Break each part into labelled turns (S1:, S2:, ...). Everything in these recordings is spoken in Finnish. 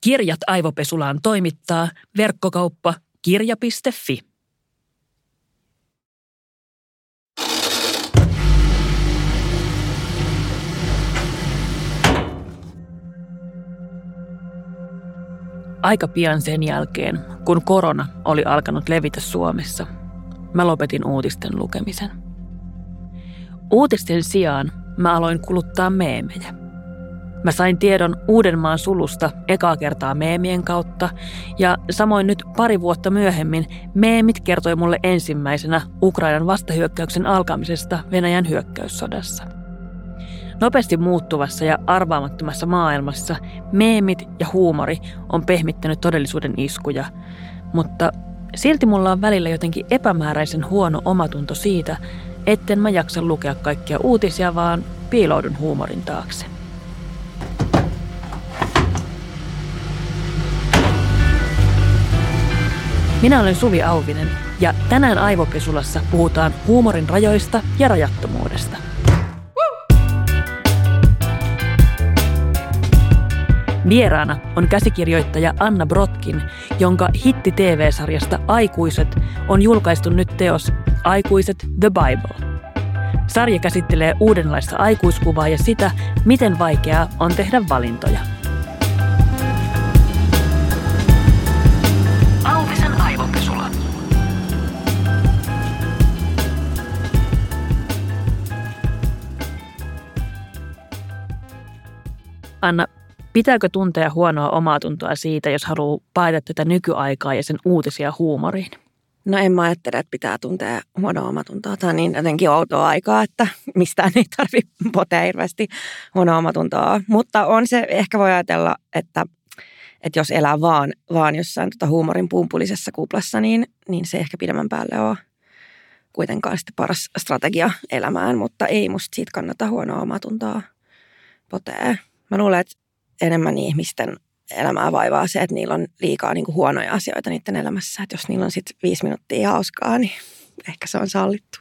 S1: Kirjat aivopesulaan toimittaa verkkokauppa kirja.fi. Aika pian sen jälkeen, kun korona oli alkanut levitä Suomessa, mä lopetin uutisten lukemisen. Uutisten sijaan mä aloin kuluttaa meemejä. Mä sain tiedon Uudenmaan sulusta ekaa kertaa meemien kautta ja samoin nyt pari vuotta myöhemmin meemit kertoi mulle ensimmäisenä Ukrainan vastahyökkäyksen alkamisesta Venäjän hyökkäyssodassa – Nopeasti muuttuvassa ja arvaamattomassa maailmassa meemit ja huumori on pehmittänyt todellisuuden iskuja, mutta silti mulla on välillä jotenkin epämääräisen huono omatunto siitä, etten mä jaksa lukea kaikkia uutisia, vaan piiloudun huumorin taakse. Minä olen Suvi Auvinen ja tänään Aivopesulassa puhutaan huumorin rajoista ja rajattomuudesta – Vieraana on käsikirjoittaja Anna Brotkin, jonka hitti TV-sarjasta Aikuiset on julkaistu nyt teos Aikuiset The Bible. Sarja käsittelee uudenlaista aikuiskuvaa ja sitä, miten vaikeaa on tehdä valintoja. Anna, Pitääkö tuntea huonoa omaa tuntoa siitä, jos haluaa paeta tätä nykyaikaa ja sen uutisia huumoriin?
S2: No en mä ajattele, että pitää tuntea huonoa omatuntoa. Tämä on niin jotenkin outoa aikaa, että mistään ei tarvitse potea hirveästi huonoa omatuntoa. Mutta on se, ehkä voi ajatella, että, että jos elää vaan, vaan jossain tota huumorin pumpulisessa kuplassa, niin, niin se ehkä pidemmän päälle on kuitenkaan sitten paras strategia elämään. Mutta ei musta siitä kannata huonoa omatuntoa potea. Mä luulen, että enemmän ihmisten elämää vaivaa se, että niillä on liikaa niin kuin huonoja asioita niiden elämässä. Että jos niillä on sitten viisi minuuttia hauskaa, niin ehkä se on sallittu.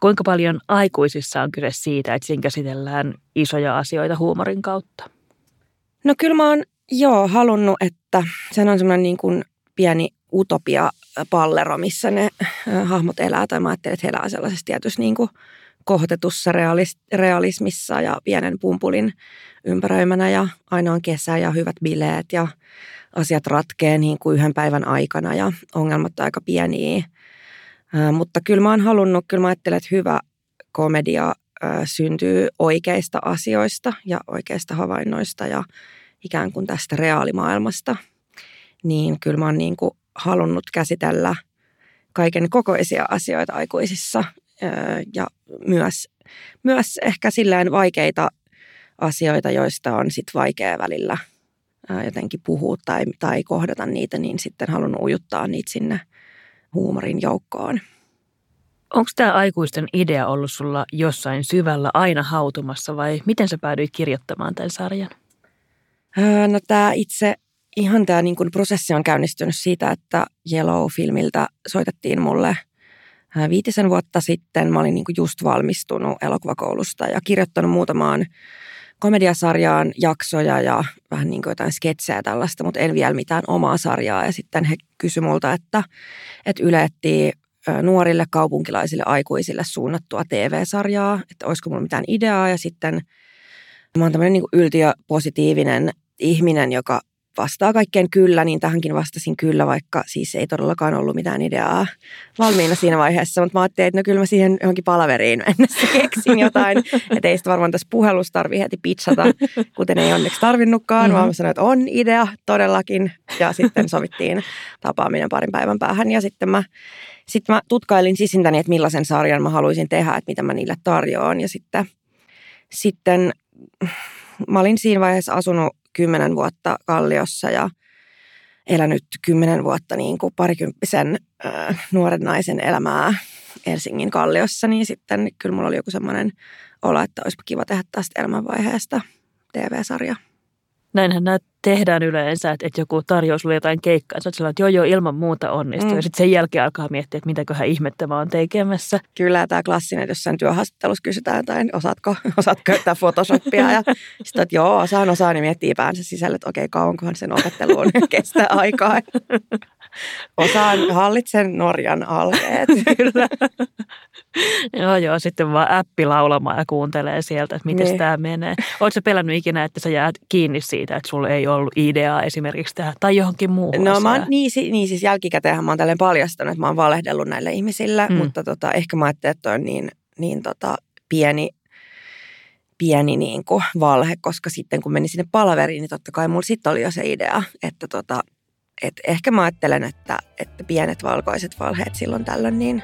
S1: Kuinka paljon aikuisissa on kyse siitä, että siinä käsitellään isoja asioita huumorin kautta?
S2: No kyllä mä oon joo halunnut, että se on semmoinen niin kuin pieni utopia pallero, missä ne hahmot elää. Tai mä ajattelen, että he elää sellaisessa tietyssä niin kuin kohtetussa realismissa ja pienen pumpulin ympäröimänä ja aina on kesä ja hyvät bileet ja asiat ratkee niin kuin yhden päivän aikana ja ongelmat aika pieniä. Ää, mutta kyllä mä oon halunnut, kyllä mä ajattelen, että hyvä komedia ää, syntyy oikeista asioista ja oikeista havainnoista ja ikään kuin tästä reaalimaailmasta. Niin kyllä mä oon niin kuin halunnut käsitellä kaiken kokoisia asioita aikuisissa ja myös, myös ehkä silleen vaikeita asioita, joista on sit vaikea välillä jotenkin puhua tai, tai kohdata niitä, niin sitten halunnut ujuttaa niitä sinne huumorin joukkoon.
S1: Onko tämä aikuisten idea ollut sulla jossain syvällä aina hautumassa vai miten sä päädyit kirjoittamaan tämän sarjan?
S2: No tämä itse, ihan tämä niin prosessi on käynnistynyt siitä, että Yellow-filmiltä soitettiin mulle – viitisen vuotta sitten. Mä olin niin just valmistunut elokuvakoulusta ja kirjoittanut muutamaan komediasarjaan jaksoja ja vähän niin kuin jotain sketsejä tällaista, mutta en vielä mitään omaa sarjaa. Ja sitten he kysyivät multa, että, että ylettiin nuorille kaupunkilaisille aikuisille suunnattua TV-sarjaa, että olisiko mulla mitään ideaa. Ja sitten mä oon tämmöinen niin yltiöpositiivinen ihminen, joka vastaa kaikkeen kyllä, niin tähänkin vastasin kyllä, vaikka siis ei todellakaan ollut mitään ideaa valmiina siinä vaiheessa. Mutta mä ajattelin, että no kyllä mä siihen johonkin palaveriin mennessä keksin jotain. Että ei sitä varmaan tässä puhelussa tarvitse heti pitsata, kuten ei onneksi tarvinnutkaan, mm-hmm. vaan mä sanoin, että on idea todellakin. Ja sitten sovittiin tapaaminen parin päivän päähän ja sitten mä sitten mä tutkailin sisintäni, että millaisen sarjan mä haluaisin tehdä, että mitä mä niille tarjoan. Ja sitten, sitten mä olin siinä vaiheessa asunut kymmenen vuotta Kalliossa ja elänyt kymmenen vuotta niin kuin parikymppisen äh, nuoren naisen elämää Helsingin Kalliossa, niin sitten kyllä mulla oli joku semmoinen olo, että olisipa kiva tehdä tästä elämänvaiheesta TV-sarja.
S1: Näinhän nämä tehdään yleensä, että, että joku tarjoaa sulle jotain keikkaa. Sä oot että joo joo ilman muuta onnistuu. Mm. Ja sitten sen jälkeen alkaa miettiä, että mitäköhän ihmettä mä oon tekemässä.
S2: Kyllä tämä klassinen, että jossain työhaastattelussa kysytään jotain, osaatko, osaatko käyttää Photoshopia. Ja sitten että joo, osaan osaan, niin miettii päänsä sisälle, että okei, kauankohan sen opetteluun kestää aikaa. Osaan, hallitsen Norjan alkeet.
S1: Kyllä. joo, joo, sitten vaan appi laulamaan ja kuuntelee sieltä, että miten niin. tämä menee. Oletko pelännyt ikinä, että sä jäät kiinni siitä, että sulla ei ollut ideaa esimerkiksi tähän tai johonkin muuhun?
S2: No mä oon, niin, niin siis jälkikäteenhän mä oon tälleen paljastanut, että mä oon valehdellut näille ihmisille, hmm. mutta tota, ehkä mä ajattelin, että on niin, niin tota, pieni pieni niin kuin valhe, koska sitten kun menin sinne palaveriin, niin totta kai mulla sitten oli jo se idea, että tota, et ehkä mä ajattelen, että, että pienet valkoiset valheet silloin tällöin, niin,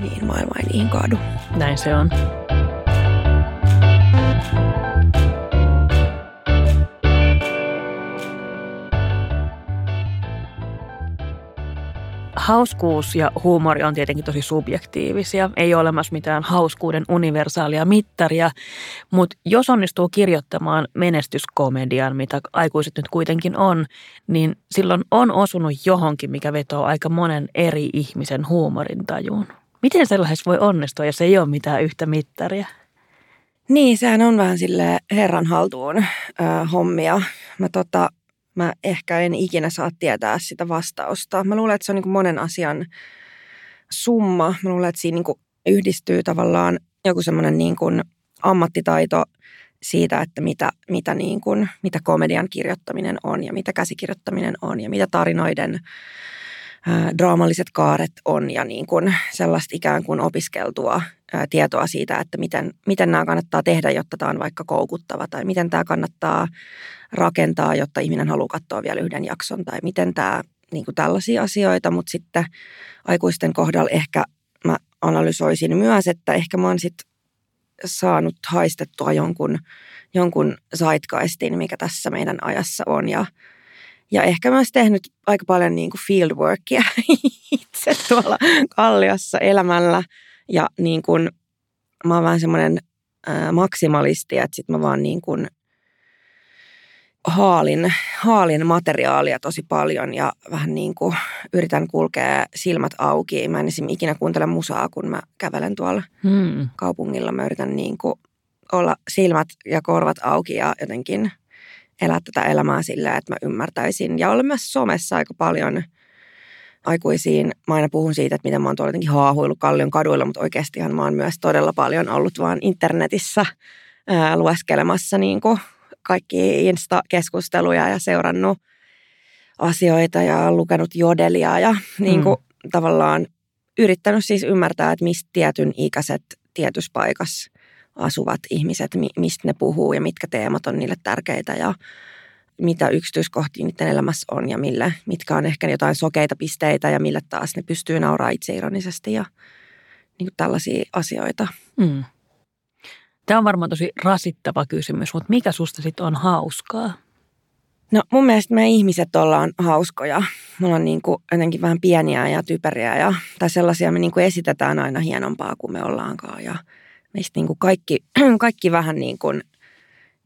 S2: niin maailma ei niihin kaadu.
S1: Näin se on. Hauskuus ja huumori on tietenkin tosi subjektiivisia. Ei ole olemassa mitään hauskuuden universaalia mittaria, mutta jos onnistuu kirjoittamaan menestyskomedian, mitä aikuiset nyt kuitenkin on, niin silloin on osunut johonkin, mikä vetoo aika monen eri ihmisen huumorintajuun. Miten sellaisessa voi onnistua, jos ei ole mitään yhtä mittaria?
S2: Niin, sehän on vähän sille herran haltuun äh, hommia. Mä tota, mä ehkä en ikinä saa tietää sitä vastausta. Mä luulen, että se on niin monen asian summa. Mä luulen, että siinä niin yhdistyy tavallaan joku semmoinen niin ammattitaito siitä, että mitä, mitä, niin kuin, mitä komedian kirjoittaminen on ja mitä käsikirjoittaminen on ja mitä tarinoiden draamalliset kaaret on ja niin kuin sellaista ikään kuin opiskeltua tietoa siitä, että miten, miten nämä kannattaa tehdä, jotta tämä on vaikka koukuttava tai miten tämä kannattaa rakentaa, jotta ihminen haluaa katsoa vielä yhden jakson tai miten tämä, niin kuin tällaisia asioita, mutta sitten aikuisten kohdalla ehkä mä analysoisin myös, että ehkä mä oon sitten saanut haistettua jonkun, jonkun zeitgeistin, mikä tässä meidän ajassa on. Ja ja ehkä myös tehnyt aika paljon niin kuin fieldworkia itse tuolla kalliossa elämällä. Ja niin kuin, mä oon vähän semmoinen maksimalisti, että sit mä vaan niin kuin haalin, haalin materiaalia tosi paljon ja vähän niin kuin yritän kulkea silmät auki. Mä en esimerkiksi ikinä kuuntele musaa, kun mä kävelen tuolla hmm. kaupungilla. Mä yritän niin kuin olla silmät ja korvat auki ja jotenkin – elää tätä elämää sillä, että mä ymmärtäisin. Ja olen myös somessa aika paljon aikuisiin. Mä aina puhun siitä, että miten mä oon tuolla jotenkin haahuillut Kallion kaduilla, mutta oikeastihan mä oon myös todella paljon ollut vaan internetissä ää, lueskelemassa niin kuin kaikki Insta-keskusteluja ja seurannut asioita ja lukenut jodelia ja niin kuin mm. tavallaan yrittänyt siis ymmärtää, että mistä tietyn ikäiset tietyssä paikassa asuvat ihmiset, mistä ne puhuu ja mitkä teemat on niille tärkeitä ja mitä yksityiskohtia niiden elämässä on ja mille, mitkä on ehkä jotain sokeita pisteitä ja mille taas ne pystyy nauraa itseironisesti ja niin kuin tällaisia asioita. Mm.
S1: Tämä on varmaan tosi rasittava kysymys, mutta mikä susta sitten on hauskaa?
S2: No mun mielestä me ihmiset ollaan hauskoja. Me ollaan niin kuin jotenkin vähän pieniä ja typeriä ja, tai sellaisia me niin kuin esitetään aina hienompaa kuin me ollaankaan ja – meistä niin kuin kaikki, kaikki vähän niin kuin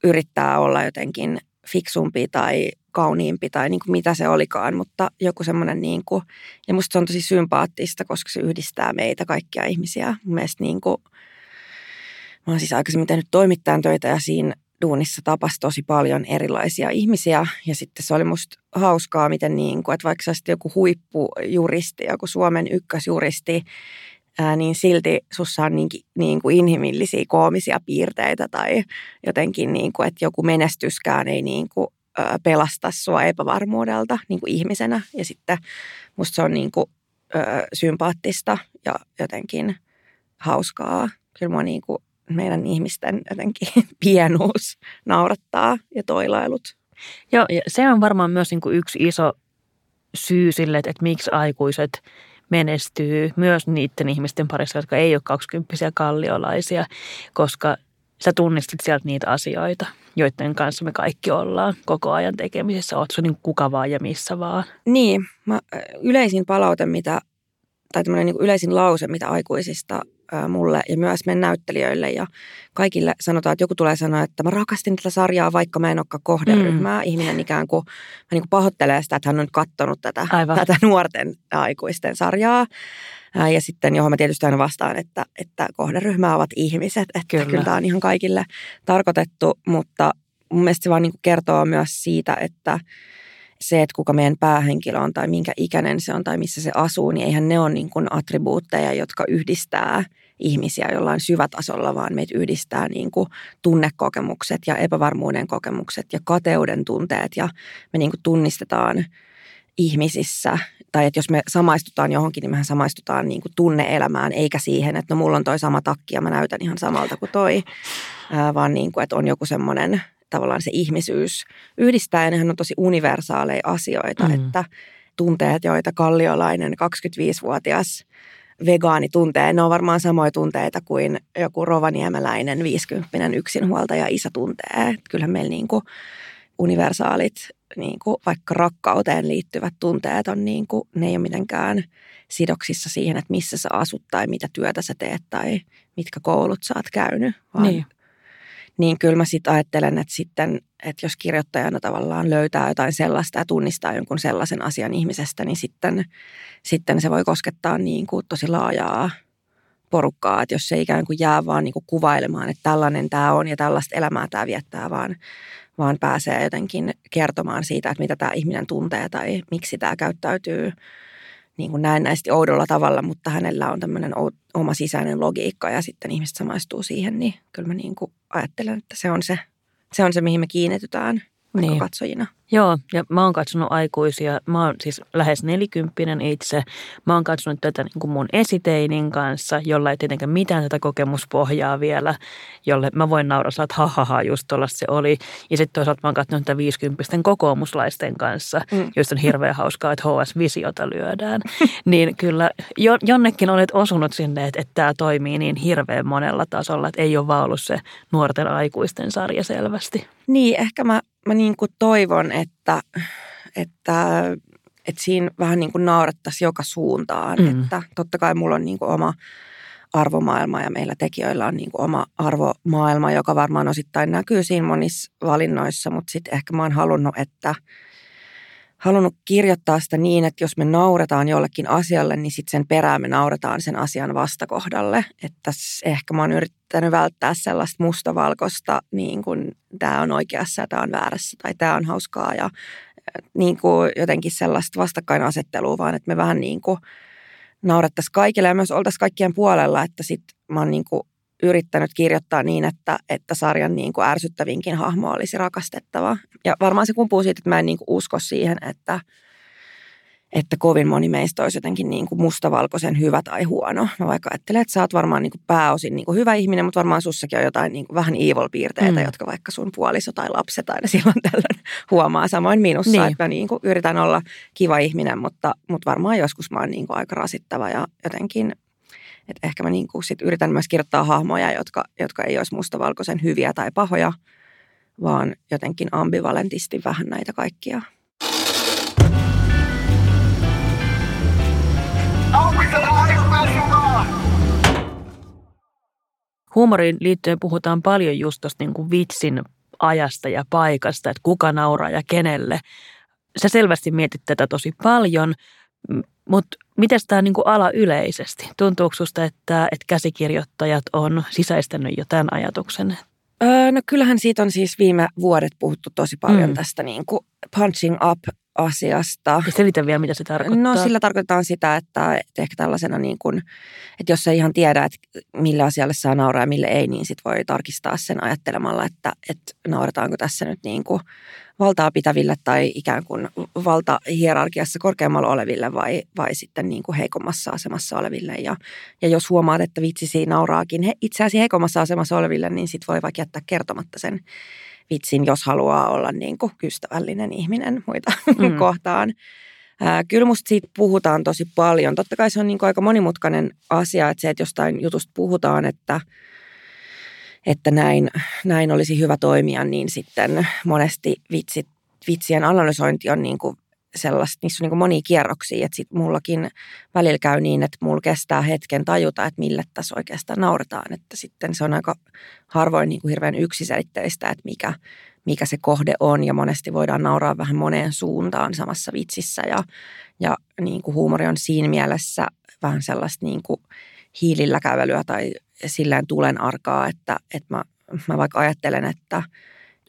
S2: yrittää olla jotenkin fiksumpi tai kauniimpi tai niin kuin mitä se olikaan, mutta joku semmoinen niin kuin, ja musta se on tosi sympaattista, koska se yhdistää meitä kaikkia ihmisiä. Mun mielestä niin kuin, mä oon siis aikaisemmin tehnyt toimittajan töitä ja siinä duunissa tapasi tosi paljon erilaisia ihmisiä ja sitten se oli musta hauskaa, miten niin kuin, että vaikka sä joku huippujuristi, joku Suomen ykkösjuristi, ää, niin silti sussa on niin, niin kuin inhimillisiä koomisia piirteitä tai jotenkin, niin kuin, että joku menestyskään ei niin kuin, ää, pelasta sua epävarmuudelta niin kuin ihmisenä. Ja sitten musta se on niin kuin, ää, sympaattista ja jotenkin hauskaa. Kyllä mua niin kuin meidän ihmisten jotenkin pienuus naurattaa ja toilailut.
S1: Joo, ja se on varmaan myös niin kuin yksi iso syy sille, että, että miksi aikuiset – menestyy myös niiden ihmisten parissa, jotka ei ole kaksikymppisiä kalliolaisia, koska sä tunnistat sieltä niitä asioita, joiden kanssa me kaikki ollaan koko ajan tekemisessä. Oot niin kuka vaan ja missä vaan.
S2: Niin, mä, yleisin palaute, mitä, tai tämmöinen niin yleisin lause, mitä aikuisista mulle ja myös meidän näyttelijöille ja kaikille sanotaan, että joku tulee sanoa, että mä rakastin tätä sarjaa, vaikka mä en olekaan kohderyhmää. Mm. Ihminen ikään kuin, mä niin kuin pahoittelee sitä, että hän on nyt kattonut tätä, tätä nuorten aikuisten sarjaa. Ja sitten, johon mä tietysti aina vastaan, että, että kohderyhmää ovat ihmiset, että kyllä, kyllä tämä on ihan kaikille tarkoitettu, mutta mun mielestä se vaan niin kertoo myös siitä, että se, että kuka meidän päähenkilö on tai minkä ikäinen se on tai missä se asuu, niin eihän ne ole niin kuin attribuutteja, jotka yhdistää ihmisiä jollain syvätasolla, vaan meitä yhdistää niin kuin tunnekokemukset ja epävarmuuden kokemukset ja kateuden tunteet. Ja me niin kuin tunnistetaan ihmisissä, tai että jos me samaistutaan johonkin, niin mehän samaistutaan niin kuin tunneelämään, eikä siihen, että no mulla on toi sama takki ja mä näytän ihan samalta kuin toi, vaan niin kuin, että on joku semmoinen tavallaan se ihmisyys yhdistää, ja nehän on tosi universaaleja asioita, mm. että tunteet, joita kalliolainen 25-vuotias vegaani tuntee, ne on varmaan samoja tunteita kuin joku rovaniemeläinen 50 yksinhuoltaja isä tuntee. Kyllähän meillä niin kuin universaalit, niin kuin vaikka rakkauteen liittyvät tunteet on niin kuin, ne ei ole mitenkään sidoksissa siihen, että missä sä asut tai mitä työtä sä teet tai mitkä koulut sä oot käynyt, vaan niin niin kyllä mä sitten ajattelen, että sitten, että jos kirjoittajana tavallaan löytää jotain sellaista ja tunnistaa jonkun sellaisen asian ihmisestä, niin sitten, sitten se voi koskettaa niin kuin tosi laajaa porukkaa, että jos se ikään kuin jää vaan niin kuin kuvailemaan, että tällainen tämä on ja tällaista elämää tämä viettää, vaan, vaan pääsee jotenkin kertomaan siitä, että mitä tämä ihminen tuntee tai miksi tämä käyttäytyy niin kuin näennäisesti oudolla tavalla, mutta hänellä on tämmöinen oma sisäinen logiikka ja sitten ihmiset samaistuu siihen, niin kyllä mä niin kuin ajattelen, että se on se, se, on se mihin me kiinnitytään niin. katsojina.
S1: Joo, ja mä oon katsonut aikuisia, mä oon siis lähes nelikymppinen itse. Mä oon katsonut tätä niin kuin mun esiteinin kanssa, jolla ei tietenkään mitään tätä kokemuspohjaa vielä, jolle mä voin nauraa, että ha just tuolla se oli. Ja sitten toisaalta mä oon katsonut tätä viisikymppisten kokoomuslaisten kanssa, mm. joista on hirveän hauskaa, että HS-visiota lyödään. niin kyllä jo, jonnekin olet osunut sinne, että, että tämä toimii niin hirveän monella tasolla, että ei ole vaan ollut se nuorten aikuisten sarja selvästi.
S2: Niin, ehkä mä, mä niin kuin toivon, että, että, että siinä vähän niin kuin naurettaisiin joka suuntaan. Mm. Että totta kai mulla on niin kuin oma arvomaailma ja meillä tekijöillä on niin kuin oma arvomaailma, joka varmaan osittain näkyy siinä monissa valinnoissa, mutta sitten ehkä mä oon halunnut, että – halunnut kirjoittaa sitä niin, että jos me nauretaan jollekin asialle, niin sitten sen perään me nauretaan sen asian vastakohdalle. Että ehkä mä oon yrittänyt välttää sellaista mustavalkoista, niin kuin tämä on oikeassa ja tämä on väärässä tai tämä on hauskaa ja niin kuin jotenkin sellaista vastakkainasettelua, vaan että me vähän niin kuin naurettaisiin kaikille ja myös oltaisiin kaikkien puolella, että sitten mä oon niin kuin yrittänyt kirjoittaa niin, että, että sarjan niin kuin ärsyttävinkin hahmo olisi rakastettava. Ja varmaan se kumpuu siitä, että mä en niin kuin usko siihen, että, että kovin moni meistä olisi jotenkin niin kuin mustavalkoisen hyvä tai huono. Mä vaikka ajattelen, että sä oot varmaan niin kuin pääosin niin kuin hyvä ihminen, mutta varmaan sussakin on jotain niin kuin vähän evil-piirteitä, mm. jotka vaikka sun puoliso tai lapset aina silloin tällöin huomaa. Samoin minussa, niin. että mä niin kuin yritän olla kiva ihminen, mutta, mutta varmaan joskus mä oon niin kuin aika rasittava ja jotenkin et ehkä mä niin kuin sit yritän myös kirjoittaa hahmoja, jotka, jotka ei olisi mustavalkoisen hyviä tai pahoja, vaan jotenkin ambivalentisti vähän näitä kaikkia.
S1: Huumoriin liittyen puhutaan paljon just tuosta niin vitsin ajasta ja paikasta, että kuka nauraa ja kenelle. Sä selvästi mietit tätä tosi paljon, mutta miten tämä niin ala yleisesti? Tuntuuko sinusta, että, että käsikirjoittajat on sisäistänyt jo tämän ajatuksen?
S2: Öö, no kyllähän siitä on siis viime vuodet puhuttu tosi paljon mm. tästä niin kuin punching up asiasta.
S1: Ja selitä vielä, mitä se tarkoittaa.
S2: No sillä tarkoitetaan sitä, että, että ehkä tällaisena niin kuin, että jos ei ihan tiedä, että millä asialle saa nauraa ja mille ei, niin sit voi tarkistaa sen ajattelemalla, että, että naurataanko tässä nyt niin kuin valtaa pitäville tai ikään kuin valtahierarkiassa korkeammalla oleville vai, vai sitten niin kuin heikommassa asemassa oleville. Ja, ja jos huomaat, että vitsisi nauraakin he, itseäsi heikommassa asemassa oleville, niin sit voi vaikka jättää kertomatta sen vitsin, jos haluaa olla niin kuin ystävällinen ihminen muita mm. kohtaan. Ää, kyllä musta siitä puhutaan tosi paljon. Totta kai se on niin kuin aika monimutkainen asia, että se, että jostain jutusta puhutaan, että, että näin, näin olisi hyvä toimia, niin sitten monesti vitsit, vitsien analysointi on niin kuin sellaista, niissä on niin monia kierroksia, että sit mullakin välillä käy niin, että mulla kestää hetken tajuta, että mille tässä oikeastaan nauretaan, että sitten se on aika harvoin niin kuin hirveän yksiselitteistä, että mikä, mikä se kohde on. Ja monesti voidaan nauraa vähän moneen suuntaan samassa vitsissä. Ja, ja niin kuin huumori on siinä mielessä vähän sellaista niin kuin hiilillä kävelyä tai silleen tulen arkaa, että, että mä, mä vaikka ajattelen, että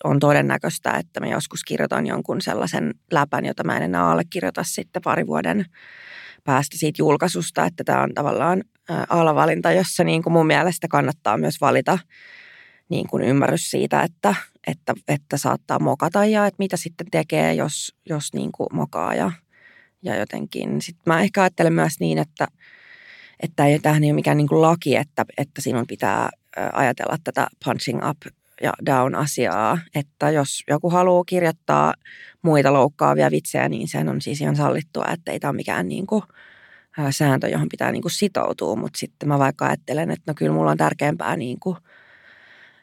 S2: on todennäköistä, että mä joskus kirjoitan jonkun sellaisen läpän, jota mä en enää allekirjoita sitten pari vuoden päästä siitä julkaisusta, että tämä on tavallaan alavalinta, jossa niin kuin mun mielestä kannattaa myös valita niin kuin ymmärrys siitä, että, että, että saattaa mokata ja että mitä sitten tekee, jos, jos niin kuin mokaa ja, ja jotenkin. Sitten mä ehkä ajattelen myös niin, että, että tämähän ei ole mikään niin kuin laki, että, että sinun pitää ajatella tätä punching up ja down-asiaa, että jos joku haluaa kirjoittaa muita loukkaavia vitsejä, niin sehän on siis ihan sallittua, että ei tämä ole mikään niin kuin, sääntö, johon pitää niin kuin sitoutua, mutta sitten mä vaikka ajattelen, että no kyllä mulla on tärkeämpää niin kuin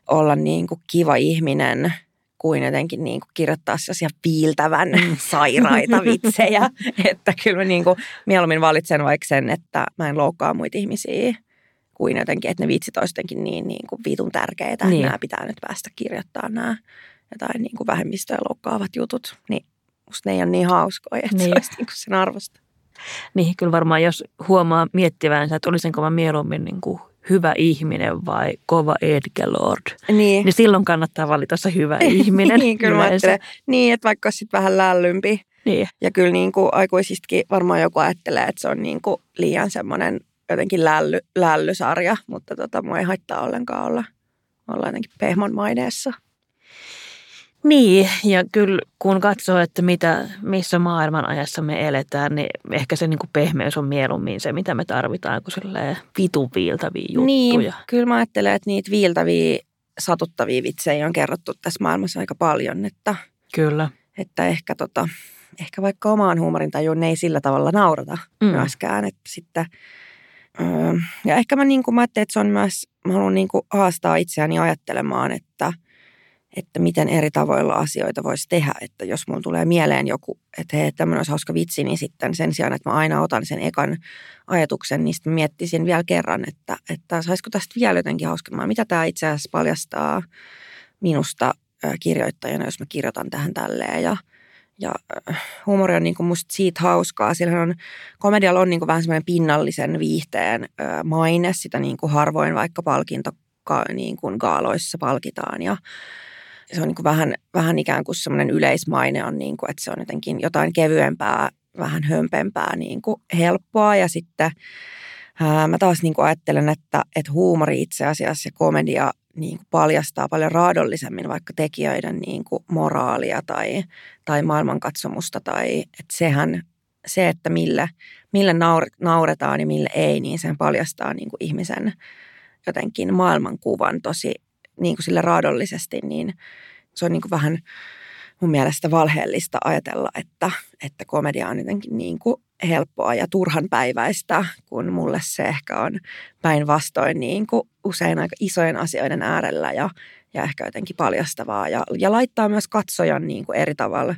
S2: olla niin kuin kiva ihminen kuin jotenkin niin kuin kirjoittaa sellaisia piiltävän mm. sairaita vitsejä, että kyllä mä niin kuin mieluummin valitsen vaikka sen, että mä en loukkaa muita ihmisiä kuin jotenkin, että ne vitsit olisi jotenkin niin, niin kuin vitun tärkeitä, niin. että nämä pitää nyt päästä kirjoittamaan nämä jotain niin kuin vähemmistöä loukkaavat jutut. Niin musta ne ei ole niin hauskoja, että niin. se olisi niin kuin sen arvosta.
S1: Niin, kyllä varmaan jos huomaa miettivänsä, että olisinko mä mieluummin niin kuin hyvä ihminen vai kova edgelord, niin. niin silloin kannattaa valita se hyvä ihminen.
S2: niin, kyllä mä Niin, että vaikka sitten vähän lällympi. Niin. Ja kyllä niin kuin aikuisistakin varmaan joku ajattelee, että se on niin kuin liian semmoinen jotenkin lälly, lällysarja, mutta tota, mua ei haittaa ollenkaan olla, olla jotenkin pehmon maineessa.
S1: Niin, ja kyllä kun katsoo, että mitä, missä maailman ajassa me eletään, niin ehkä se niin kuin pehmeys on mieluummin se, mitä me tarvitaan, kuin vitun viiltäviä juttuja.
S2: Niin, kyllä mä ajattelen, että niitä viiltäviä, satuttavia vitsejä on kerrottu tässä maailmassa aika paljon, että,
S1: kyllä.
S2: että ehkä, tota, ehkä vaikka omaan huumorintajuun ei sillä tavalla naurata mm. myöskään, että sitten – Öö, ja ehkä mä, niin kuin, mä ajattelin, että se on myös, mä haluan niin kuin haastaa itseäni ajattelemaan, että, että miten eri tavoilla asioita voisi tehdä. Että jos mulla tulee mieleen joku, että hei, tämmöinen olisi hauska vitsi, niin sitten sen sijaan, että mä aina otan sen ekan ajatuksen, niin sitten miettisin vielä kerran, että, että saisiko tästä vielä jotenkin hauskemmaa. Mitä tämä itse asiassa paljastaa minusta kirjoittajana, jos mä kirjoitan tähän tälleen ja – ja huumori on niin kuin musta siitä hauskaa. Sillähän on, komedialla on niin kuin vähän semmoinen pinnallisen viihteen maine. Sitä niin kuin harvoin vaikka palkinto niin kuin gaaloissa palkitaan. Ja se on niin kuin vähän, vähän ikään kuin semmoinen yleismaine on, niin kuin, että se on jotenkin jotain kevyempää, vähän hömpempää, niin kuin helppoa. Ja sitten ää, mä taas niin kuin ajattelen, että, että huumori itse asiassa ja komedia niin kuin paljastaa paljon raadollisemmin vaikka tekijöiden niin kuin moraalia tai, tai maailmankatsomusta. Tai, että sehän, se, että millä naur, nauretaan ja millä ei, niin sen paljastaa niin kuin ihmisen jotenkin maailmankuvan tosi niin kuin sille raadollisesti, niin se on niin kuin vähän mun mielestä valheellista ajatella, että, että komedia on jotenkin niin kuin helppoa ja turhan päiväistä, kun mulle se ehkä on päinvastoin niin kuin usein aika isojen asioiden äärellä ja, ja ehkä jotenkin paljastavaa. Ja, ja laittaa myös katsojan niin kuin eri tavalla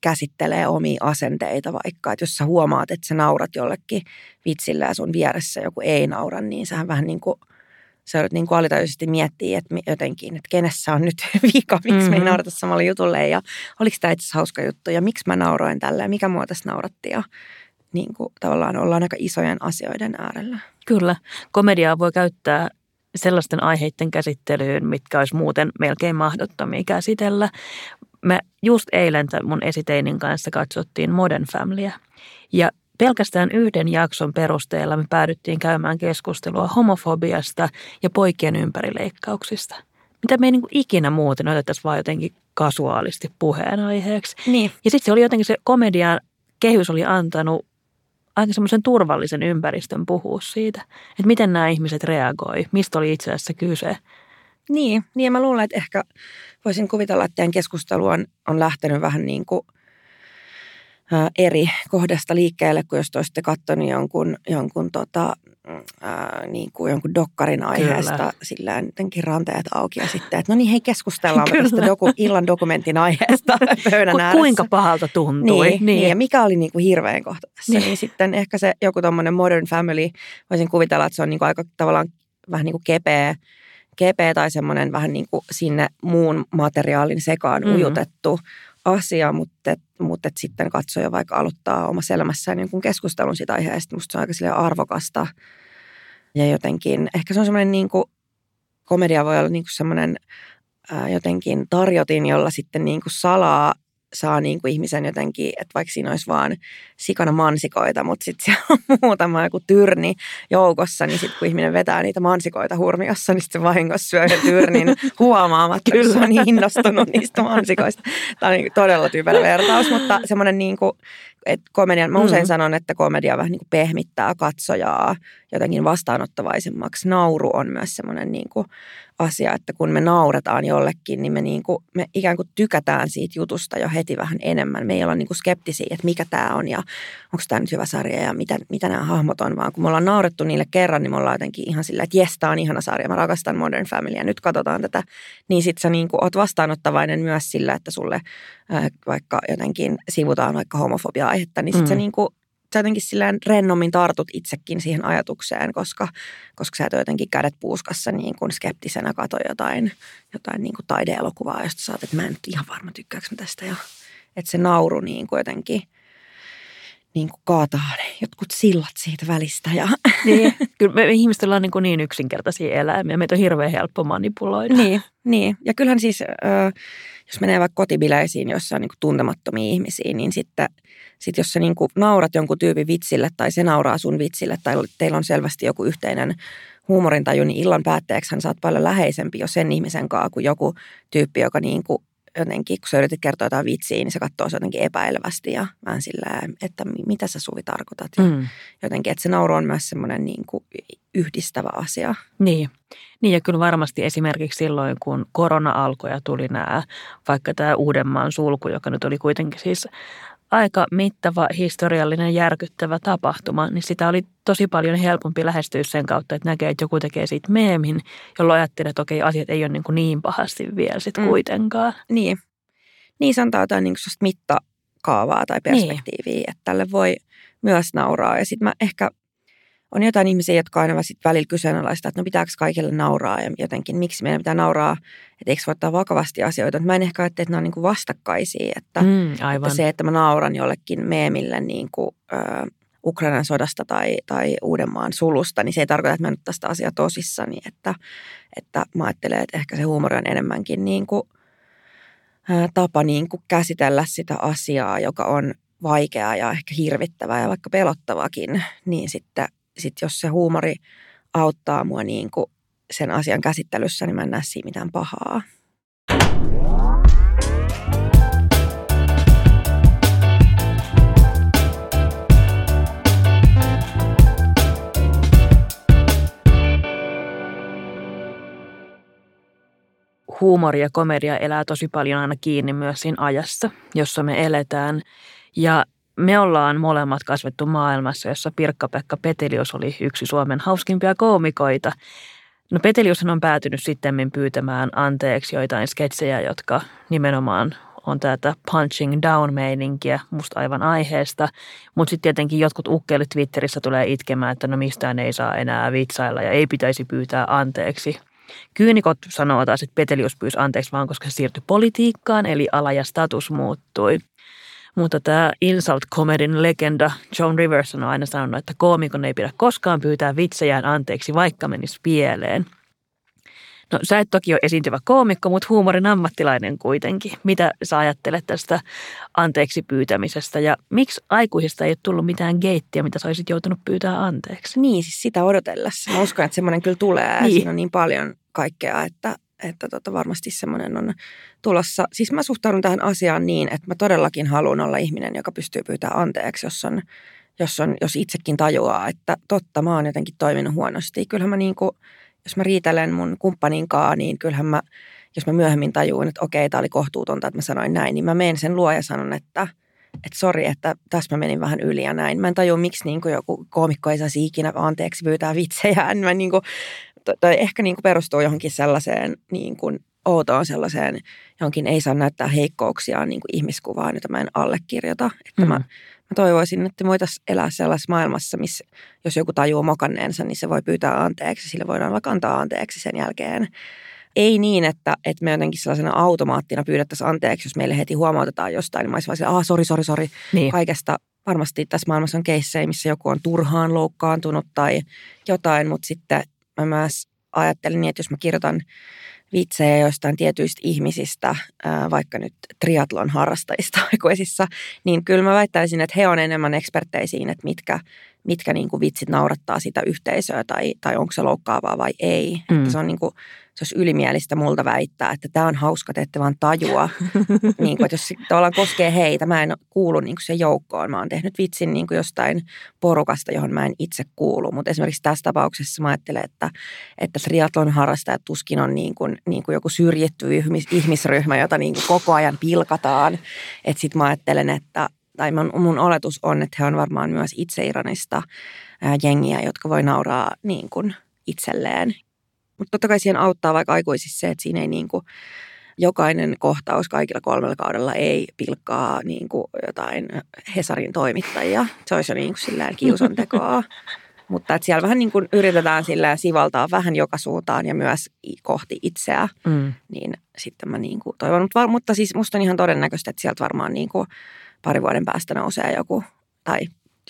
S2: käsittelee omia asenteita vaikka, että jos sä huomaat, että sä naurat jollekin vitsillä ja sun vieressä joku ei naura, niin sähän vähän niin kuin – sä joudut niin kuin alitajuisesti miettiä, että jotenkin, että kenessä on nyt vika, miksi mm-hmm. me ei mhm. naurata samalle jutulle ja oliko tämä itse hauska juttu ja miksi mä nauroin tällä ja mikä mua tässä nauratti ja niin kuin, tavallaan ollaan aika isojen asioiden äärellä.
S1: Kyllä. Komediaa voi käyttää sellaisten aiheiden käsittelyyn, mitkä olisi muuten melkein mahdottomia käsitellä. Me just eilen mun esiteinin kanssa katsottiin Modern Familyä. Ja Pelkästään yhden jakson perusteella me päädyttiin käymään keskustelua homofobiasta ja poikien ympärileikkauksista. Mitä me ei niin kuin ikinä muuten otettaisiin vaan jotenkin kasuaalisti puheenaiheeksi.
S2: Niin.
S1: Ja sitten se oli jotenkin se komedian kehys oli antanut aika semmoisen turvallisen ympäristön puhua siitä, että miten nämä ihmiset reagoi, mistä oli itse asiassa kyse.
S2: Niin, niin ja mä luulen, että ehkä voisin kuvitella, että teidän keskustelu on, on lähtenyt vähän niin kuin – eri kohdasta liikkeelle, kuin jos olisitte katsonut jonkun, jonkun, tota, ää, niin kuin jonkun dokkarin aiheesta Kyllä. sillä jotenkin ranteet auki ja sitten, että no niin hei keskustellaan tästä doku, illan dokumentin aiheesta pöydän Ku, ääressä.
S1: Kuinka pahalta tuntui.
S2: Niin, niin. niin ja mikä oli niin kuin hirveän kohta tässä. Niin. niin sitten ehkä se joku tuommoinen Modern Family, voisin kuvitella, että se on niin kuin aika tavallaan vähän niin kuin kepeä, kepeä tai semmoinen vähän niin kuin sinne muun materiaalin sekaan mm. ujutettu asia, mutta, mutta että sitten katsoja vaikka aloittaa omassa elämässään niin keskustelun siitä aiheesta. Musta se on aika arvokasta ja jotenkin, ehkä se on semmoinen niin kuin, komedia voi olla niin kuin semmoinen ää, jotenkin tarjotin, jolla sitten niin kuin salaa saa niin kuin ihmisen jotenkin, että vaikka siinä olisi vaan sikana mansikoita, mutta sitten siellä on muutama joku tyrni joukossa, niin sitten kun ihminen vetää niitä mansikoita hurmiossa, niin sitten se vahingossa syö tyrnin huomaamatta, kun se on niin innostunut niistä mansikoista. Tämä on niin todella tyypellä vertaus, mutta semmoinen niin kuin, että komedian, mä usein mm. sanon, että komedia vähän niin kuin pehmittää katsojaa jotenkin vastaanottavaisemmaksi. Nauru on myös semmoinen niin kuin asia, että kun me nauretaan jollekin, niin me, niin kuin, me ikään kuin tykätään siitä jutusta jo heti vähän enemmän. Me ei olla niin kuin skeptisiä, että mikä tämä on ja onko tämä nyt hyvä sarja ja mitä, mitä nämä hahmot on, vaan kun me ollaan naurettu niille kerran, niin me ollaan jotenkin ihan sillä, että jes, tämä on ihana sarja, mä rakastan Modern Family ja nyt katsotaan tätä. Niin sit sä niin kuin oot vastaanottavainen myös sillä, että sulle äh, vaikka jotenkin sivutaan vaikka homofobia-aihetta, niin sit mm. sä niin kuin sä jotenkin silleen rennommin tartut itsekin siihen ajatukseen, koska, koska sä et jotenkin kädet puuskassa niin kuin skeptisenä kato jotain, jotain niin kuin taideelokuvaa, josta sä oot, että mä en nyt ihan varma tykkääkö tästä. Ja, että se nauru niin kuin jotenkin niin kuin kaataa ne jotkut sillat siitä välistä. Ja.
S1: Niin, kyllä me ihmiset ollaan niin, kuin niin yksinkertaisia eläimiä. Meitä on hirveän helppo manipuloida.
S2: Niin, niin. ja kyllähän siis, jos menee vaikka kotibileisiin, jossa on niin kuin tuntemattomia ihmisiä, niin sitten sit jos sä niin kuin naurat jonkun tyypin vitsille tai se nauraa sun vitsille tai teillä on selvästi joku yhteinen huumorintaju, niin illan päätteeksi hän saat paljon läheisempi jo sen ihmisen kanssa kuin joku tyyppi, joka niin kuin jotenkin, kun sä yritit kertoa jotain vitsiä, niin se katsoo jotenkin epäilevästi ja vähän sillä, että mitä sä Suvi tarkoitat. Ja mm. Jotenkin, että se nauru on myös semmoinen niin kuin yhdistävä asia.
S1: Niin. niin, ja kyllä varmasti esimerkiksi silloin, kun korona alkoi ja tuli nämä, vaikka tämä Uudenmaan sulku, joka nyt oli kuitenkin siis aika mittava, historiallinen, järkyttävä tapahtuma, niin sitä oli tosi paljon helpompi lähestyä sen kautta, että näkee, että joku tekee siitä meemin, jolloin ajattelee, että okei, asiat ei ole niin, kuin niin pahasti vielä sitten mm. kuitenkaan.
S2: Niin. Niin, se antaa jotain niin mittakaavaa tai niin. perspektiiviä, niin. että tälle voi myös nauraa. Ja sitten mä ehkä on jotain ihmisiä, jotka aina sit välillä kyseenalaista, että no pitääkö kaikille nauraa ja jotenkin miksi meidän pitää nauraa, että eikö voi ottaa vakavasti asioita. Mä en ehkä ajattele, että ne on niin kuin vastakkaisia, että, mm, aivan. että se, että mä nauran jollekin meemille niin kuin, ö, Ukrainan sodasta tai, tai Uudenmaan sulusta, niin se ei tarkoita, että mä nyt tästä asiaa tosissani, että, että mä ajattelen, että ehkä se huumori on enemmänkin niin kuin, ä, tapa niin kuin käsitellä sitä asiaa, joka on vaikeaa ja ehkä hirvittävää ja vaikka pelottavakin, niin sitten sit jos se huumori auttaa mua niin kuin sen asian käsittelyssä, niin mä en näe siinä mitään pahaa.
S1: huumori ja komedia elää tosi paljon aina kiinni myös siinä ajassa, jossa me eletään. Ja me ollaan molemmat kasvettu maailmassa, jossa Pirkka-Pekka Petelius oli yksi Suomen hauskimpia koomikoita. No Petelius on päätynyt sitten pyytämään anteeksi joitain sketsejä, jotka nimenomaan on tätä punching down-meininkiä musta aivan aiheesta. Mutta sitten tietenkin jotkut ukkelit Twitterissä tulee itkemään, että no mistään ei saa enää vitsailla ja ei pitäisi pyytää anteeksi. Kyynikot sanoo taas, että Petelius pyysi anteeksi vaan, koska se siirtyi politiikkaan, eli ala ja status muuttui. Mutta tämä insult comedyn legenda John Rivers on aina sanonut, että koomikon ei pidä koskaan pyytää vitsejään anteeksi, vaikka menisi pieleen. No sä et toki ole esiintyvä koomikko, mutta huumorin ammattilainen kuitenkin. Mitä sä ajattelet tästä anteeksi pyytämisestä ja miksi aikuisista ei ole tullut mitään geittiä, mitä sä olisit joutunut pyytää anteeksi?
S2: Niin, siis sitä odotellessa. Mä uskon, että semmoinen kyllä tulee. Niin. Siinä on niin paljon kaikkea, että, että tota, varmasti semmoinen on tulossa. Siis mä suhtaudun tähän asiaan niin, että mä todellakin haluan olla ihminen, joka pystyy pyytämään anteeksi, jos on, jos, on, jos itsekin tajuaa, että totta, mä oon jotenkin toiminut huonosti. Kyllähän mä niin kuin, jos mä riitelen mun kumppanin kanssa, niin kyllähän mä, jos mä myöhemmin tajuun, että okei, tämä oli kohtuutonta, että mä sanoin näin, niin mä menen sen luo ja sanon, että että sori, että tässä mä menin vähän yli ja näin. Mä en tajua, miksi niin joku koomikko ei saisi ikinä anteeksi pyytää vitsejä. Mä niin kuin, tai ehkä niin kuin perustuu johonkin sellaiseen niin kuin outoon sellaiseen, johonkin ei saa näyttää heikkouksia niin kuin ihmiskuvaan, jota mä en allekirjoita. Että mm. mä, mä toivoisin, että me voitaisiin elää sellaisessa maailmassa, missä jos joku tajuu mokanneensa, niin se voi pyytää anteeksi. Sille voidaan vaikka antaa anteeksi sen jälkeen. Ei niin, että, että me jotenkin sellaisena automaattina pyydettäisiin anteeksi, jos meille heti huomautetaan jostain, niin mä olisin vaan ah, sori, sori, sori, niin. kaikesta. Varmasti tässä maailmassa on keissejä, missä joku on turhaan loukkaantunut tai jotain, mutta sitten mä myös ajattelin niin, että jos mä kirjoitan vitsejä jostain tietyistä ihmisistä, vaikka nyt triatlon harrastajista aikuisissa, niin kyllä mä väittäisin, että he on enemmän eksperttejä siinä, että mitkä, mitkä niin kuin vitsit naurattaa sitä yhteisöä tai, tai onko se loukkaavaa vai ei. Mm. Että se on niin kuin, se olisi ylimielistä multa väittää, että tämä on hauska, te ette vaan tajua. niin kuin, että jos tavallaan koskee heitä, mä en kuulu niin kuin se joukkoon. Mä oon tehnyt vitsin niin kuin jostain porukasta, johon mä en itse kuulu. Mutta esimerkiksi tässä tapauksessa mä ajattelen, että, että triatlon harrastajat tuskin on niin kuin, niin kuin joku syrjitty ihmis, ihmisryhmä, jota niin kuin koko ajan pilkataan. Että sit mä ajattelen, että tai mun, mun oletus on, että he on varmaan myös itseironista jengiä, jotka voi nauraa niin kuin itselleen mutta totta kai siihen auttaa vaikka aikuisissa se, että siinä ei niin kuin, jokainen kohtaus kaikilla kolmella kaudella ei pilkkaa niin kuin jotain Hesarin toimittajia. Se olisi jo niin kuin sillään kiusantekoa. Mutta että siellä vähän niin kuin yritetään sillä sivaltaa vähän joka suuntaan ja myös kohti itseä. Mm. Niin sitten mä niin kuin toivon. Mutta, mutta siis musta on ihan todennäköistä, että sieltä varmaan niin kuin pari vuoden päästä nousee joku, tai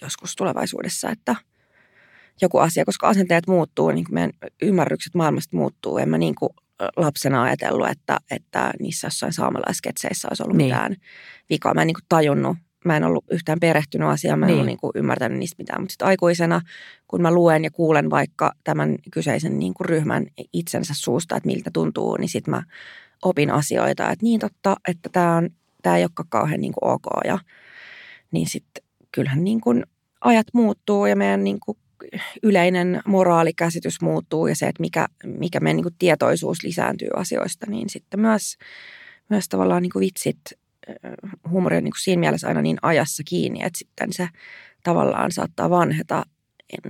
S2: joskus tulevaisuudessa, että – joku asia, koska asenteet muuttuu, niin kuin meidän ymmärrykset maailmasta muuttuu. En mä niin kuin lapsena ajatellut, että, että niissä jossain saamelaisketseissä olisi ollut niin. mitään vikaa. Mä en niin kuin tajunnut, mä en ollut yhtään perehtynyt asiaan, mä en niin. ollut niin kuin ymmärtänyt niistä mitään. Mutta sitten aikuisena, kun mä luen ja kuulen vaikka tämän kyseisen niin kuin ryhmän itsensä suusta, että miltä tuntuu, niin sitten mä opin asioita. Että niin totta, että tämä on tämä ei olekaan kauhean niin kuin ok. Ja, niin sitten kyllähän niin kuin ajat muuttuu ja meidän niin kuin yleinen moraalikäsitys muuttuu ja se, että mikä, mikä meidän niin tietoisuus lisääntyy asioista, niin sitten myös, myös tavallaan niin vitsit, huumori on niin siinä mielessä aina niin ajassa kiinni, että sitten se tavallaan saattaa vanheta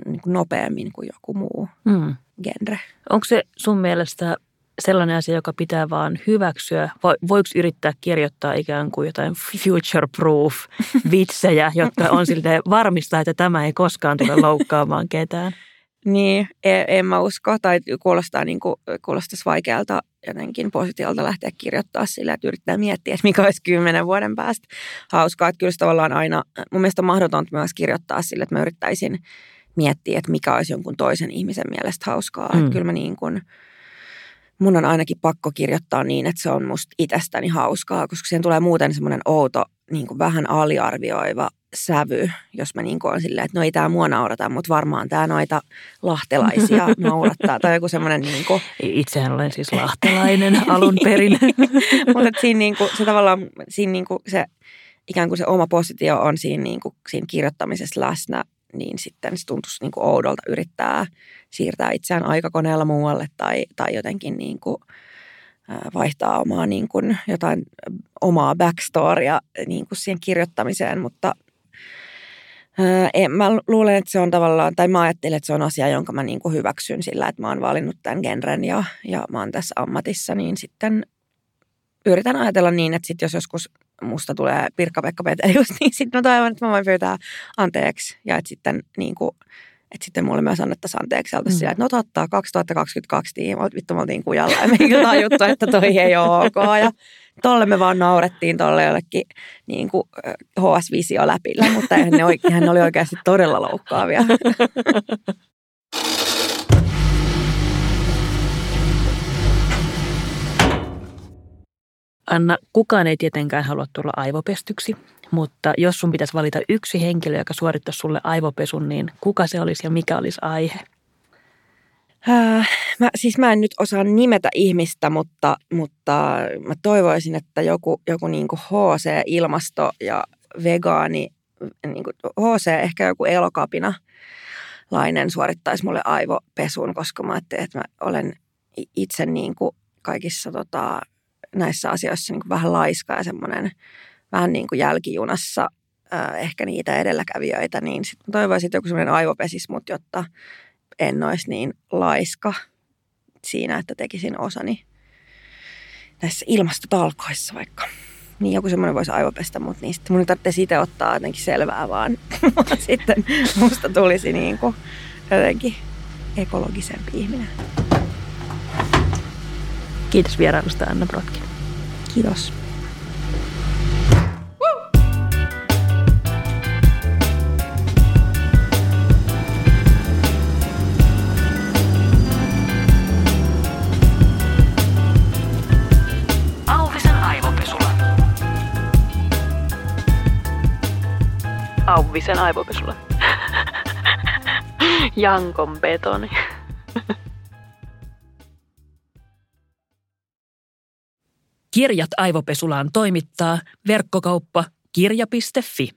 S2: niin nopeammin kuin joku muu mm. genre.
S1: Onko se sun mielestä sellainen asia, joka pitää vaan hyväksyä? Voiko yrittää kirjoittaa ikään kuin jotain future-proof vitsejä, jotka on siltä varmistaa, että tämä ei koskaan tule loukkaamaan ketään?
S2: Niin, en, en mä usko. Tai kuulostaa niin kuin, kuulostaisi vaikealta jotenkin positiolta lähteä kirjoittaa sillä, että yrittää miettiä, että mikä olisi kymmenen vuoden päästä hauskaa. Että kyllä se tavallaan aina, mun mielestä on mahdotonta myös kirjoittaa sillä, että mä yrittäisin miettiä, että mikä olisi jonkun toisen ihmisen mielestä hauskaa. Mm. Että kyllä mä niin kuin, mun on ainakin pakko kirjoittaa niin, että se on musta itsestäni hauskaa, koska siihen tulee muuten semmoinen outo, niin kuin vähän aliarvioiva sävy, jos mä niin kuin on silleen, että no ei tämä mua naurata, mutta varmaan tämä noita lahtelaisia naurattaa. Tai joku semmoinen niin kuin...
S1: Itsehän olen siis lahtelainen alun perin.
S2: mutta siinä, niin kuin, se tavallaan, siinä niin kuin se ikään kuin se oma positio on siinä, niin kuin, siinä kirjoittamisessa läsnä niin sitten se tuntuisi niin kuin oudolta yrittää siirtää itseään aikakoneella muualle tai, tai jotenkin niin kuin vaihtaa omaa niin kuin jotain omaa backstorya niin kuin siihen kirjoittamiseen, mutta en, mä luulen, että se on tavallaan, tai mä ajattelen, että se on asia, jonka mä niin kuin hyväksyn sillä, että mä oon valinnut tämän genren ja, ja mä oon tässä ammatissa, niin sitten yritän ajatella niin, että sit jos joskus musta tulee Pirkka-Pekka Petelius, niin sitten mä toivon, että mä voin pyytää anteeksi. Ja että sitten, niin kuin, että sitten mulle myös annettaisiin anteeksi mm. sillä, että no totta, 2022 tiimoilta, vittu me oltiin kujalla ja me kyllä juttu, että toi ei ole ok. Ja tolle me vaan naurettiin tolle jollekin niin kuin HS-visio läpillä, mutta eihän ne, oikein, ne oli oikeasti todella loukkaavia.
S1: Anna, kukaan ei tietenkään halua tulla aivopestyksi, mutta jos sun pitäisi valita yksi henkilö, joka suorittaisi sulle aivopesun, niin kuka se olisi ja mikä olisi aihe?
S2: Äh, mä, siis mä en nyt osaa nimetä ihmistä, mutta, mutta mä toivoisin, että joku, joku niin kuin HC-ilmasto ja vegaani, niin kuin HC ehkä joku elokapina lainen suorittaisi mulle aivopesun, koska mä ajattelin, että mä olen itse niin kuin kaikissa tota, näissä asioissa niin kuin vähän laiska ja semmoinen vähän niin kuin jälkijunassa äh, ehkä niitä edelläkävijöitä, niin sit mä toivoisin, että joku semmoinen aivopesis mut, jotta en olisi niin laiska siinä, että tekisin osani näissä ilmastotalkoissa vaikka. Niin joku semmoinen voisi aivopestä mut, niin sitten mun tarvitsee siitä ottaa jotenkin selvää vaan. Mutta sitten musta tulisi niin kuin jotenkin ekologisempi ihminen.
S1: Kiitos vierailusta Anna Brotkin.
S2: Kiitos.
S1: Auvisen aivopesula. Jankon betoni. Kirjat aivopesulaan toimittaa verkkokauppa kirja.fi.